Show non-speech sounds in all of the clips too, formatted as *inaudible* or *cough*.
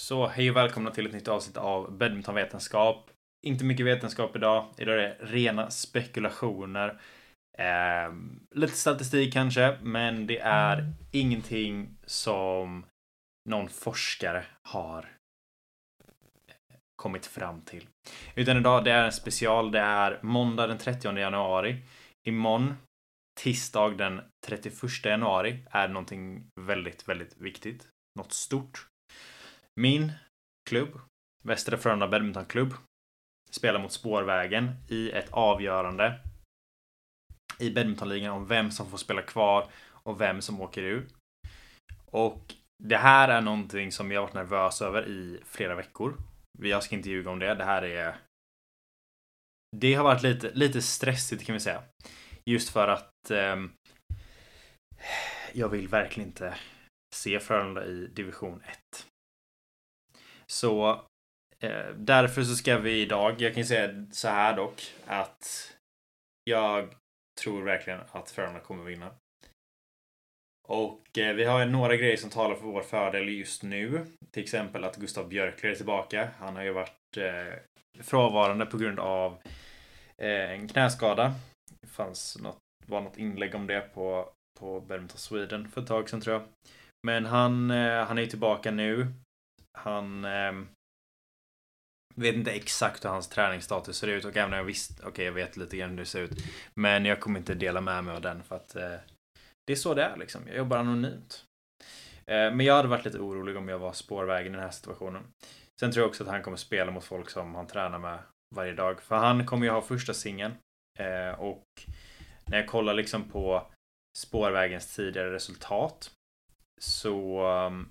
Så hej och välkomna till ett nytt avsnitt av Badmintonvetenskap. Inte mycket vetenskap idag. Idag är det rena spekulationer. Eh, lite statistik kanske, men det är ingenting som någon forskare har eh, kommit fram till. Utan idag, det är en special. Det är måndag den 30 januari. Imorgon, tisdag den 31 januari, är någonting väldigt, väldigt viktigt. Något stort. Min klubb, Västra Frölunda Badmintonklubb, spelar mot Spårvägen i ett avgörande i badmintonligan om vem som får spela kvar och vem som åker ur. Och det här är någonting som jag varit nervös över i flera veckor. Jag ska inte ljuga om det. Det här är... Det har varit lite, lite stressigt kan vi säga. Just för att eh, jag vill verkligen inte se Frölunda i division 1. Så eh, därför så ska vi idag, jag kan säga så här dock, att jag tror verkligen att Frölunda kommer vinna. Och eh, vi har några grejer som talar för vår fördel just nu. Till exempel att Gustav Björkler är tillbaka. Han har ju varit eh, frånvarande på grund av eh, en knäskada. Det fanns något, var något inlägg om det på, på Badminton Sweden för ett tag sedan tror jag. Men han, eh, han är tillbaka nu. Han eh, vet inte exakt hur hans träningsstatus ser ut och även om jag visst, okej okay, jag vet lite grann hur det ser ut. Men jag kommer inte dela med mig av den för att eh, det är så det är liksom. Jag jobbar anonymt. Eh, men jag hade varit lite orolig om jag var spårvägen i den här situationen. Sen tror jag också att han kommer spela mot folk som han tränar med varje dag. För han kommer ju ha första singeln. Eh, och när jag kollar liksom på spårvägens tidigare resultat så um,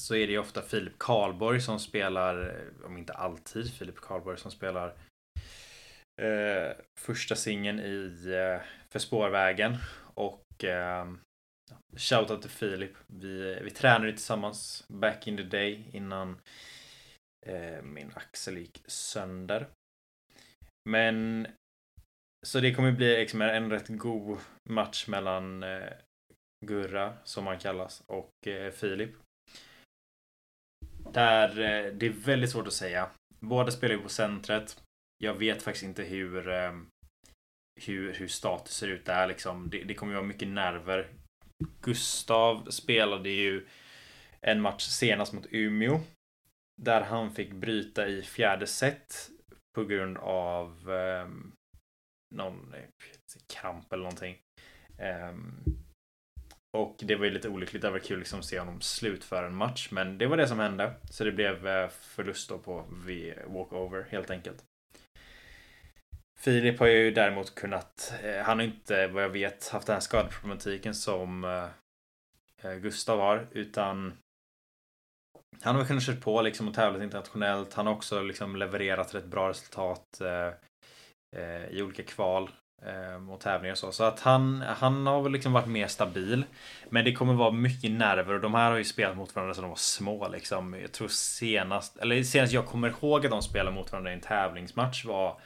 så är det ju ofta Filip Karlborg som spelar, eh, om inte alltid Filip Karlborg som spelar eh, första singeln i eh, För spårvägen. Och eh, shoutout till Filip. Vi, vi tränade tillsammans back in the day innan eh, min axel gick sönder. Men så det kommer bli liksom en rätt god match mellan eh, Gurra, som han kallas, och eh, Filip. Där eh, det är väldigt svårt att säga. Båda spelar ju på centret. Jag vet faktiskt inte hur ehm, hur, hur status ser ut där liksom. Det, det kommer ju vara mycket nerver. Gustav spelade ju en match senast mot Umeå. Där han fick bryta i fjärde set på grund av um, någon kramp eller någonting. Um, och det var ju lite olyckligt. Det var kul liksom att se honom slutföra en match. Men det var det som hände. Så det blev eh, förlust då på walkover helt enkelt. Filip har ju däremot kunnat, eh, han har inte vad jag vet haft den här skadeproblematiken som eh, Gustav har. Utan han har kunnat kört på liksom och tävlat internationellt. Han har också liksom levererat rätt bra resultat i olika kval Ehm, och tävlingar och så. Så att han, han har väl liksom varit mer stabil. Men det kommer vara mycket nerver och de här har ju spelat mot varandra sedan de var små liksom. Jag tror senast, eller senast jag kommer ihåg att de spelade mot varandra i en tävlingsmatch var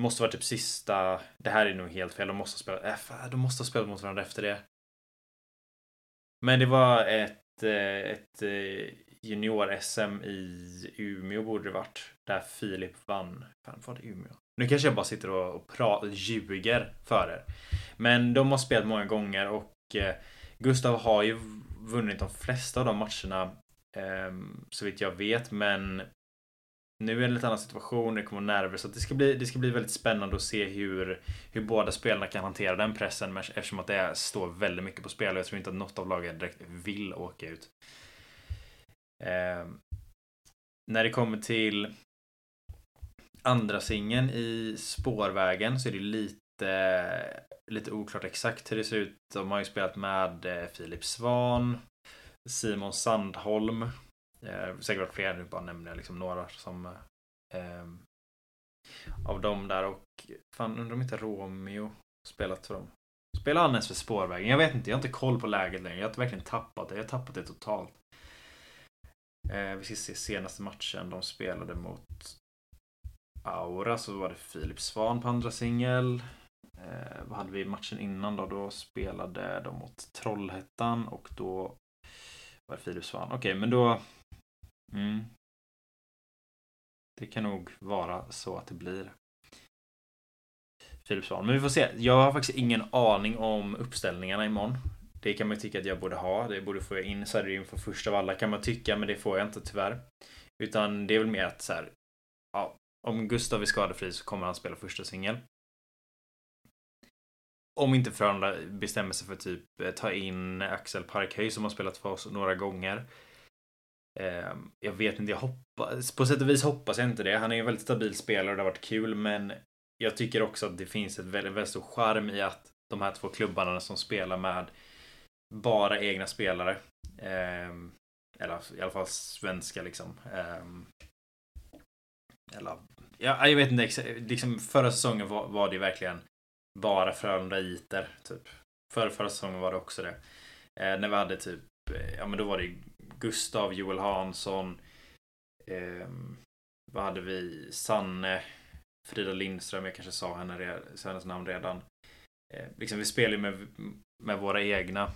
måste vara typ sista, det här är nog helt fel, de måste ha spelat, äh, de måste ha spelat mot varandra efter det. Men det var ett, eh, ett eh, junior-SM i Umeå borde det varit. Där Filip vann. Fan, var det Umeå? Nu kanske jag bara sitter och, och ljuger för er. Men de har spelat många gånger och eh, Gustav har ju vunnit de flesta av de matcherna. Eh, så vitt jag vet, men nu är det en lite annan situation, det kommer nerver, så det ska, bli, det ska bli väldigt spännande att se hur, hur båda spelarna kan hantera den pressen eftersom att det står väldigt mycket på spel och jag tror inte att något av lagen direkt vill åka ut. Eh, när det kommer till andra singeln i spårvägen så är det lite, lite oklart exakt hur det ser ut. De har ju spelat med eh, Filip Svan, Simon Sandholm. Eh, säkert varit fler, nu bara nämner jag liksom några som eh, av dem där och fan undrar om inte Romeo spelat för dem. Spelar han ens för spårvägen? Jag vet inte, jag har inte koll på läget längre. Jag har verkligen tappat det. Jag har tappat det totalt. Eh, vi ska se senaste matchen de spelade mot Aura så var det Filip Svan på andra singel. Eh, vad hade vi matchen innan då? Då spelade de mot Trollhättan och då var det Filip Svan. Okej, okay, men då... Mm. Det kan nog vara så att det blir. Filip Svan. Men vi får se. Jag har faktiskt ingen aning om uppställningarna imorgon. Det kan man ju tycka att jag borde ha. Det borde få jag insider inför först av alla kan man tycka, men det får jag inte tyvärr. Utan det är väl mer att så här, om Gustav är skadefri så kommer han spela första singel. Om inte Frölunda bestämmer sig för typ eh, ta in Axel Parkhöj som har spelat för oss några gånger. Ehm, jag vet inte, jag hoppas... På sätt och vis hoppas jag inte det. Han är en väldigt stabil spelare och det har varit kul, men jag tycker också att det finns ett väldigt, väldigt stor charm i att de här två klubbarna som spelar med bara egna spelare. Ehm, eller i alla fall svenska liksom. Ehm, eller, ja, jag vet inte, liksom förra säsongen var, var det verkligen bara Frölunda-iter. Typ. Förra, förra säsongen var det också det. Eh, när vi hade typ, eh, ja men då var det Gustav, Joel Hansson. Eh, vad hade vi? Sanne. Frida Lindström, jag kanske sa henne, hennes namn redan. Eh, liksom vi spelar ju med, med våra egna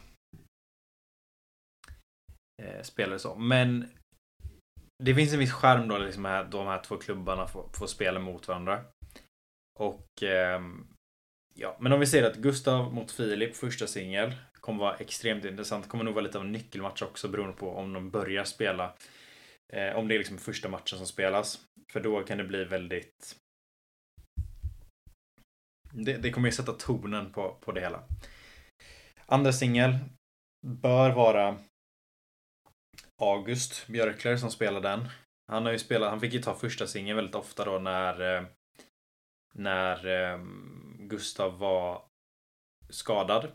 eh, spelare så. Men det finns en viss skärm då liksom här, de här två klubbarna får, får spela mot varandra. Och eh, ja, men om vi ser att Gustav mot Filip, första singel, kommer vara extremt intressant. Kommer nog vara lite av en nyckelmatch också beroende på om de börjar spela. Eh, om det är liksom första matchen som spelas. För då kan det bli väldigt... Det, det kommer ju sätta tonen på, på det hela. Andra singel bör vara August Björkler som spelar den. Han har ju spelat, han fick ju ta första singeln väldigt ofta då när eh, när ehm, Gustav var skadad.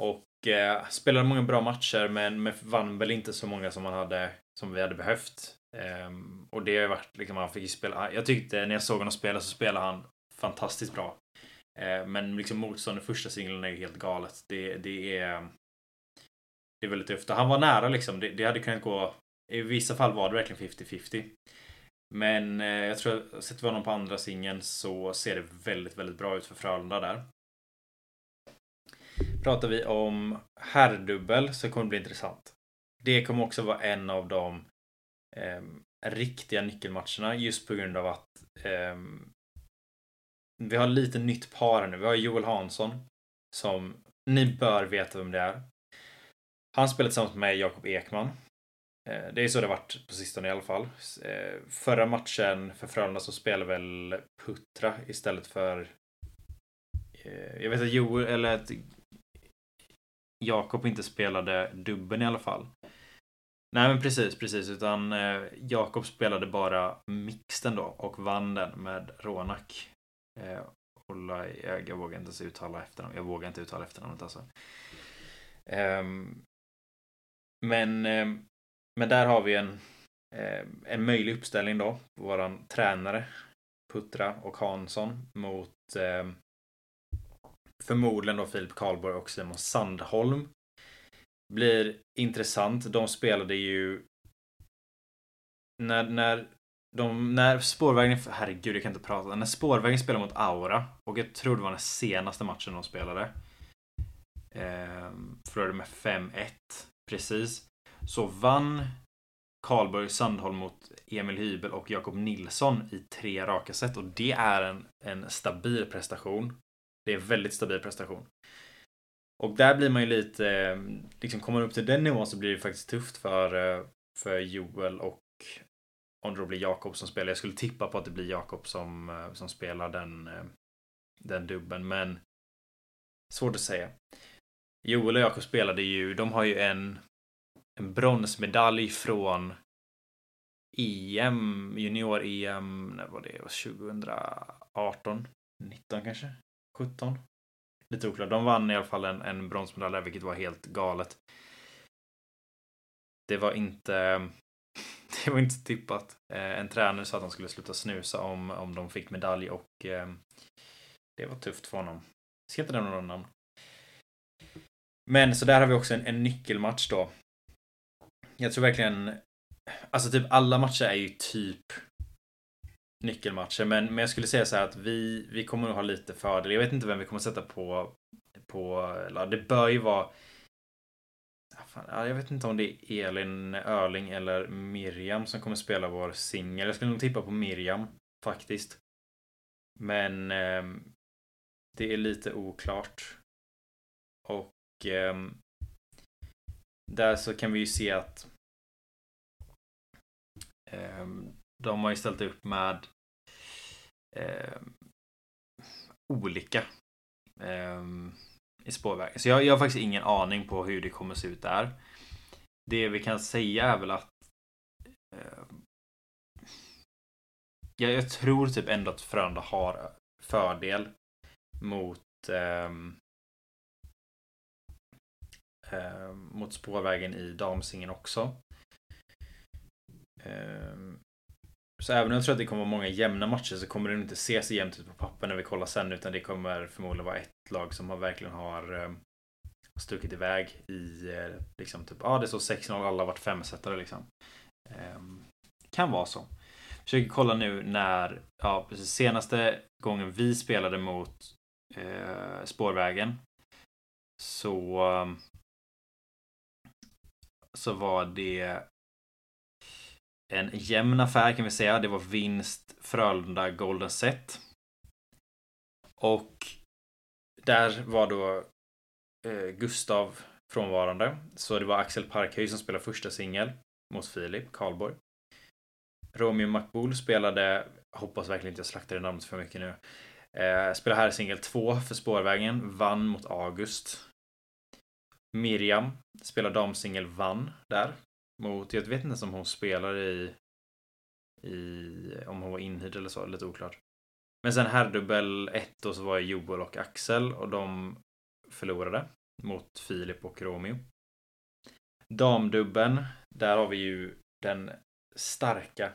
Och eh, spelade många bra matcher men, men vann väl inte så många som man hade som vi hade behövt. Ehm, och det har ju varit liksom, han fick ju spela. Jag tyckte när jag såg honom spela så spelade han fantastiskt bra. Eh, men liksom motståndet första singeln är ju helt galet. Det, det är det är väldigt tufft. och Han var nära liksom. Det, det hade kunnat gå. I vissa fall var det verkligen 50-50. Men eh, jag tror att sätter vi honom på andra singeln så ser det väldigt, väldigt bra ut för Frölunda där. Pratar vi om herrdubbel så kommer det bli intressant. Det kommer också vara en av de eh, riktiga nyckelmatcherna just på grund av att eh, vi har lite nytt par nu. Vi har Joel Hansson som ni bör veta vem det är. Han spelar tillsammans med Jakob Ekman. Eh, det är så det varit på sistone i alla fall. Eh, förra matchen för Frölunda så spelade väl Putra istället för... Eh, jag vet att Joel, eller att Jakob inte spelade dubben i alla fall. Nej men precis, precis. Utan Jakob spelade bara mixten då och vann den med Ronak. Ola, jag, jag vågar inte ens uttala efternamnet. Jag vågar inte uttala efternamnet alltså. Um, men ehm, men där har vi en, ehm, en möjlig uppställning då. Våran tränare Putra och Hansson mot ehm, förmodligen då Filip Karlborg och Simon Sandholm. Blir intressant. De spelade ju när, när de, när spårvägen, herregud jag kan inte prata. När spårvägen spelade mot Aura och jag tror det var den senaste matchen de spelade. Eh, förlorade med 5-1. Precis så vann Karlberg Sandholm mot Emil Hybel och Jakob Nilsson i tre raka set och det är en, en stabil prestation. Det är en väldigt stabil prestation. Och där blir man ju lite, eh, liksom kommer man upp till den nivån så blir det faktiskt tufft för, eh, för Joel och om det då blir Jakob som spelar. Jag skulle tippa på att det blir Jakob som, eh, som spelar den, den dubben, men svårt att säga. Joel och Jakob spelade ju, de har ju en en bronsmedalj från EM, junior-EM, när var det? 2018? 19 kanske? 17? Lite oklart. De vann i alla fall en, en bronsmedalj där, vilket var helt galet. Det var inte... *laughs* Det var inte tippat. Eh, en tränare sa att han skulle sluta snusa om, om de fick medalj och eh, det var tufft för honom. Jag ska inte nämna några namn. Men så där har vi också en, en nyckelmatch då. Jag tror verkligen... Alltså typ alla matcher är ju typ nyckelmatcher. Men, men jag skulle säga så här att vi, vi kommer nog ha lite fördel. Jag vet inte vem vi kommer sätta på... på eller det bör ju vara... Ah, ah, jag vet inte om det är Elin Örling eller Miriam som kommer spela vår singel. Jag skulle nog tippa på Miriam faktiskt. Men eh, det är lite oklart. Och eh, där så kan vi ju se att eh, de har ju ställt upp med eh, olika ehm, i spårvägen. Så jag, jag har faktiskt ingen aning på hur det kommer se ut där. Det vi kan säga är väl att eh, jag, jag, tror typ ändå att Frölunda har fördel mot eh, eh, mot spårvägen i damsingen också. Eh, så även om jag tror att det kommer vara många jämna matcher så kommer det inte se så jämnt ut på papper när vi kollar sen utan det kommer förmodligen vara ett lag som har verkligen har eh, stuckit iväg i eh, liksom typ, ja ah, det står 6-0 alla har varit femsetare liksom. Eh, kan vara så. Försöker kolla nu när, ja precis senaste gången vi spelade mot eh, spårvägen så eh, så var det en jämn affär kan vi säga. Det var vinst Frölunda Golden Set. Och där var då eh, Gustav frånvarande. Så det var Axel Parkhöj som spelade första singel mot Filip Karlborg. Romeo McBool spelade, hoppas verkligen inte jag slaktar det namnet för mycket nu. Eh, spelade här singel 2 för Spårvägen, vann mot August. Miriam spelar damsingel, vann där mot, jag vet inte om hon spelar i, i om hon var inhyrd eller så, lite oklart. Men sen herrdubbel 1 då så var det Joel och Axel och de förlorade mot Filip och Romeo. Damdubben, där har vi ju den starka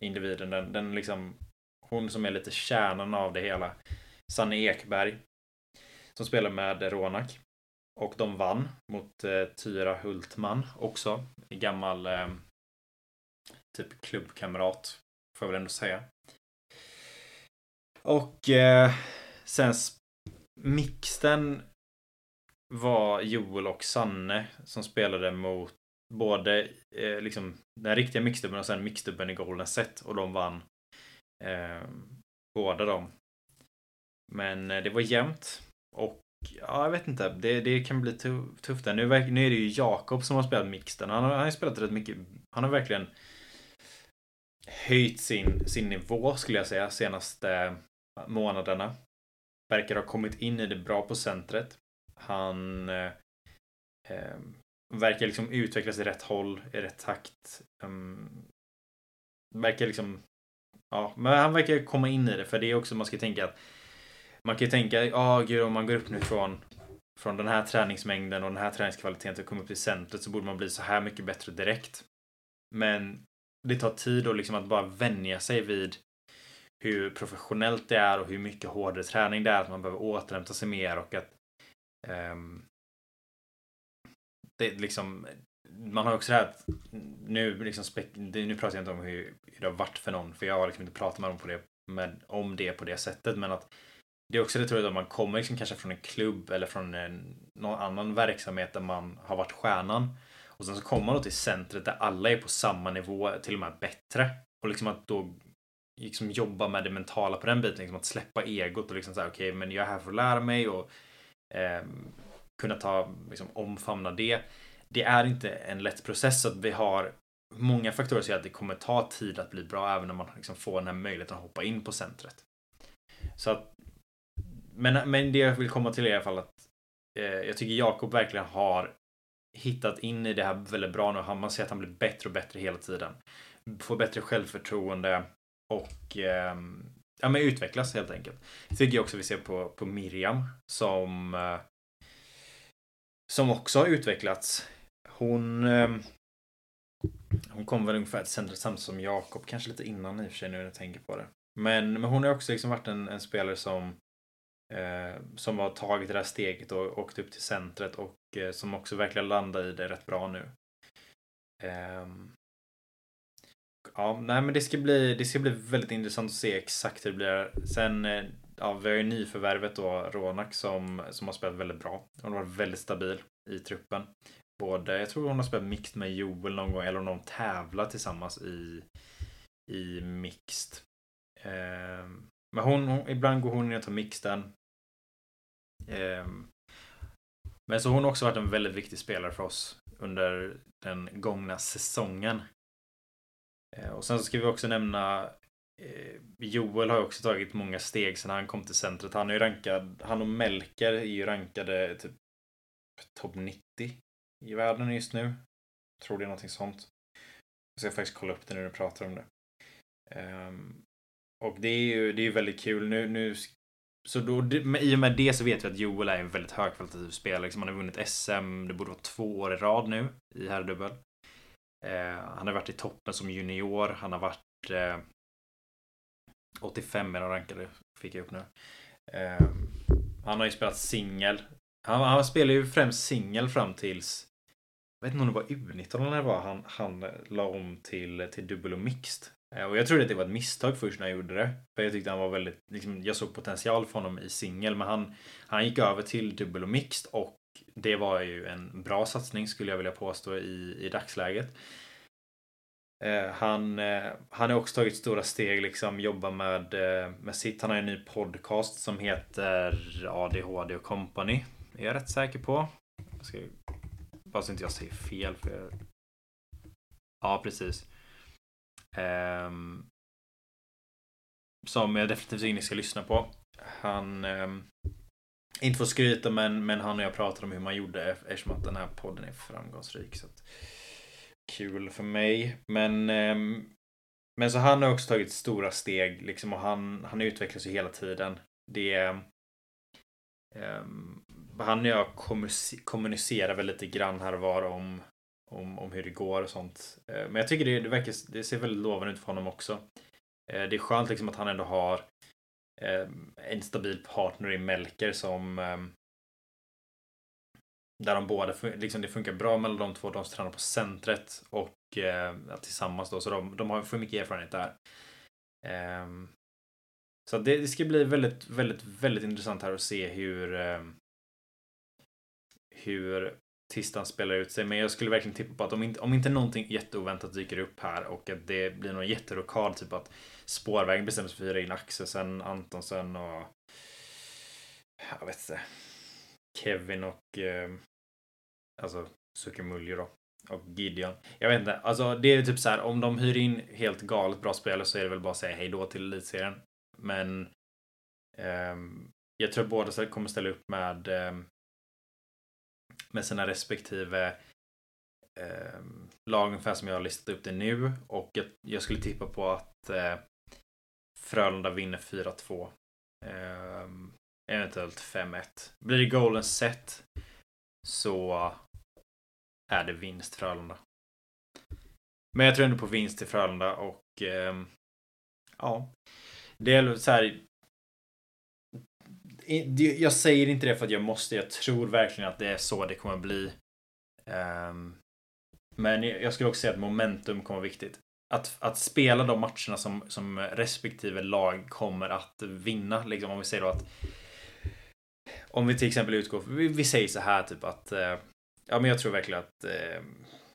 individen, den, den liksom hon som är lite kärnan av det hela. Sanne Ekberg. Som spelar med Ronak. Och de vann mot eh, Tyra Hultman också. Gammal eh, typ klubbkamrat. Får jag väl ändå säga. Och eh, sen mixten var Joel och Sanne som spelade mot både eh, liksom den riktiga mixdubben och sen mixdubben i Golden Set och de vann eh, båda dem. Men eh, det var jämnt och ja, jag vet inte. Det, det kan bli tufft där. Nu, nu är det ju Jakob som har spelat mixten. Han har, han har spelat rätt mycket. Han har verkligen höjt sin, sin nivå skulle jag säga senaste eh, månaderna. Verkar ha kommit in i det bra på centret. Han eh, eh verkar liksom utvecklas i rätt håll, i rätt takt. Um, verkar liksom Ja, men han verkar komma in i det för det är också man ska tänka att man kan ju tänka, ja oh, gud om man går upp nu från från den här träningsmängden och den här träningskvaliteten till att komma upp i centret så borde man bli så här mycket bättre direkt. Men det tar tid och liksom att bara vänja sig vid hur professionellt det är och hur mycket hårdare träning det är. Att man behöver återhämta sig mer och att um, det liksom man har också det här att nu, liksom, nu pratar jag inte om hur, hur det har varit för någon, för jag har liksom inte pratat med dem på det, med, om det på det sättet, men att det är också det tror jag, att man kommer liksom kanske från en klubb eller från en, någon annan verksamhet där man har varit stjärnan. Och sen så kommer man då till centret där alla är på samma nivå, till och med bättre. Och liksom att då liksom jobba med det mentala på den biten, liksom att släppa egot och liksom säga okej, okay, men jag är här för att lära mig och eh, kunna ta, liksom omfamna det det är inte en lätt process. Så att vi har många faktorer som gör att det kommer ta tid att bli bra även när man liksom får den här möjligheten att hoppa in på centret. Så att, men, men det jag vill komma till är i alla fall att eh, jag tycker Jakob verkligen har hittat in i det här väldigt bra nu. Man ser att han blir bättre och bättre hela tiden. Får bättre självförtroende och eh, ja, men utvecklas helt enkelt. Det tycker jag också vi ser på, på Miriam som eh, som också har utvecklats hon ehm, hon kom väl ungefär till centret samtidigt som Jakob, kanske lite innan i och för sig nu när jag tänker på det. Men, men hon har också liksom varit en, en spelare som Eh, som har tagit det där steget och åkt upp till centret och eh, som också verkligen landar i det rätt bra nu. Eh, ja, nej men det ska bli, det ska bli väldigt intressant att se exakt hur det blir. Sen, eh, ja, vi har ju nyförvärvet då, Ronak, som, som har spelat väldigt bra. Hon har varit väldigt stabil i truppen både, jag tror hon har spelat mixed med Joel någon gång eller om de tävlar tillsammans i, i mixed. Eh, men hon, hon, ibland går hon in och tar mixten. Ehm, men så hon har också varit en väldigt viktig spelare för oss under den gångna säsongen. Ehm, och sen så ska vi också nämna eh, Joel har också tagit många steg sedan han kom till centret. Han är ju rankad, han och Melker är ju rankade typ topp 90 i världen just nu. Jag tror det är någonting sånt. Jag ska faktiskt kolla upp det när du pratar om det. Um, och det är ju det är väldigt kul. Nu, nu så då, i och med det så vet vi att Joel är en väldigt högkvalitativ spelare. Liksom han har vunnit SM, det borde vara två år i rad nu i herrdubbel. Eh, han har varit i toppen som junior. Han har varit eh, 85 är de rankade, fick jag upp nu. Eh, han har ju spelat singel. Han, han spelar ju främst singel fram tills jag vet inte om det var U19 eller vad var han, han la om till, till dubbel och mixed. Eh, och jag trodde att det var ett misstag först när jag gjorde det. För jag tyckte han var väldigt, liksom, jag såg potential för honom i singel. Men han, han gick över till dubbel och mixed och det var ju en bra satsning skulle jag vilja påstå i, i dagsläget. Eh, han, eh, han har också tagit stora steg, liksom jobbar med, eh, med sitt. Han har en ny podcast som heter ADHD och Company. Är jag rätt säker på. Jag ska, bara så inte jag säger fel. För jag... Ja, precis. Um, som jag definitivt inte ska lyssna på. Han um, inte får skryta men, men han och jag pratade om hur man gjorde eftersom att den här podden är framgångsrik. Så att, kul för mig. Men, um, men så han har också tagit stora steg liksom och han, han utvecklas ju hela tiden. Det han och jag kommunicerar väl lite grann här och var om om, om hur det går och sånt. Eh, men jag tycker det, det, verkar, det ser väldigt lovande ut för honom också. Eh, det är skönt liksom att han ändå har eh, en stabil partner i Melker som där de båda, liksom det funkar bra mellan de två, de som tränar på centret och eh, tillsammans då, så de, de har för mycket erfarenhet där. Eh, så det, det, ska bli väldigt, väldigt, väldigt intressant här att se hur eh, hur tisdagen spelar ut sig. Men jag skulle verkligen tippa på att om inte, om inte någonting jätteoväntat dyker upp här och att det blir någon jätterokad, typ att spårvägen bestämmer sig för att hyra in Axelsen, Antonsen och jag vet inte. Kevin och eh, alltså Sukemuljo då. Och Gideon. Jag vet inte. Alltså det är typ så här om de hyr in helt galet bra spelare så är det väl bara att säga hej då till elitserien. Men eh, jag tror att båda kommer ställa upp med eh, med sina respektive eh, lag ungefär som jag har listat upp det nu. Och jag, jag skulle tippa på att eh, Frölunda vinner 4-2. Eh, eventuellt 5-1. Blir det golden set så är det vinst Frölunda. Men jag tror ändå på vinst till Frölunda och eh, ja. Det är så här jag säger inte det för att jag måste. Jag tror verkligen att det är så det kommer bli. Ehm, men jag skulle också säga att momentum kommer vara viktigt. Att, att spela de matcherna som, som respektive lag kommer att vinna. Liksom om vi säger då att om vi till exempel utgår, vi, vi säger så här typ att eh, ja men jag tror verkligen att eh,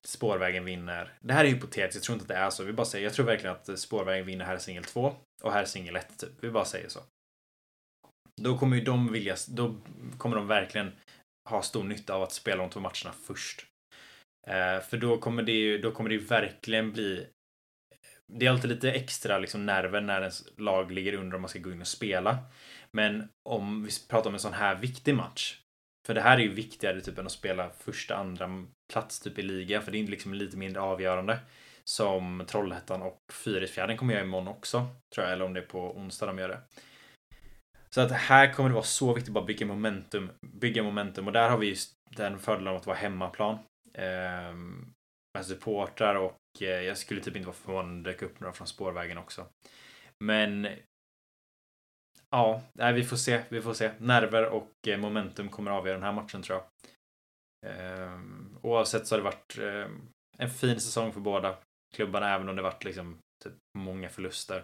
spårvägen vinner. Det här är hypotetiskt, jag tror inte att det är så. Vi bara säger, jag tror verkligen att eh, spårvägen vinner här singel 2 och här singel 1 typ. Vi bara säger så. Då kommer ju de vilja, då kommer de verkligen ha stor nytta av att spela de två matcherna först. Eh, för då kommer det ju, då kommer det ju verkligen bli det är alltid lite extra liksom nerver när ens lag ligger under och man ska gå in och spela. Men om vi pratar om en sån här viktig match. För det här är ju viktigare typ än att spela första, andra plats typ i ligan. För det är liksom lite mindre avgörande. Som Trollhättan och Fyrisfjärden kommer göra imorgon också. Tror jag, eller om det är på onsdag de gör det. Så att här kommer det vara så viktigt att bara bygga momentum. Bygga momentum och där har vi just den fördelen av att vara hemmaplan. Eh, med supportrar och eh, jag skulle typ inte vara förvånad om det dök upp några från spårvägen också. Men ja, nej, vi får se. Vi får se. Nerver och eh, momentum kommer att avgöra den här matchen tror jag. Ehm, oavsett så har det varit eh, en fin säsong för båda klubbarna, även om det varit liksom typ många förluster.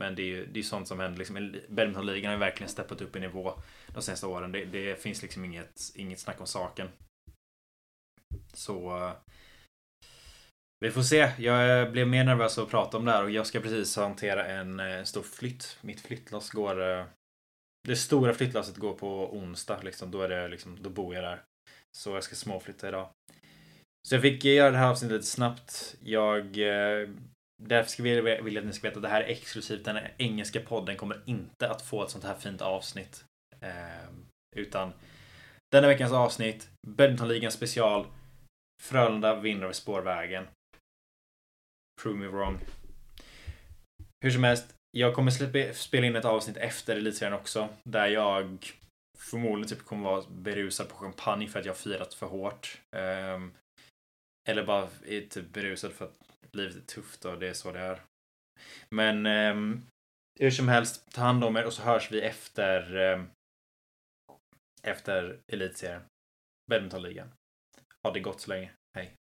Men det är ju det är sånt som händer. Liksom, Badmintonligan har ju verkligen steppat upp i nivå de senaste åren. Det, det, finns liksom inget, inget snack om saken. Så eh, vi får se. Jag eh, blev mer nervös att prata om det här och jag ska precis hantera en, en stor flytt. Mitt flyttlass går... Det stora flyttlasset går på onsdag. Liksom. Då, är det, liksom, då bor jag där. Så jag ska småflytta idag. Så jag fick göra det här avsnittet lite snabbt. Jag... Därför ska vi, vill jag att ni ska veta att det här är exklusivt. Den engelska podden kommer inte att få ett sånt här fint avsnitt. Eh, utan denna veckans avsnitt, Badmintonligan special. Frölunda vinner över spårvägen. Prove me wrong. Hur som helst, jag kommer spela in ett avsnitt efter Elitserien också. Där jag förmodligen typ kommer vara berusad på champagne för att jag firat för hårt. Eh, eller bara är typ berusad för att livet är tufft och det är så det är. Men eh, hur som helst, ta hand om er och så hörs vi efter eh, efter Elitserien. Badmintonligan. Ha det gott så länge. Hej.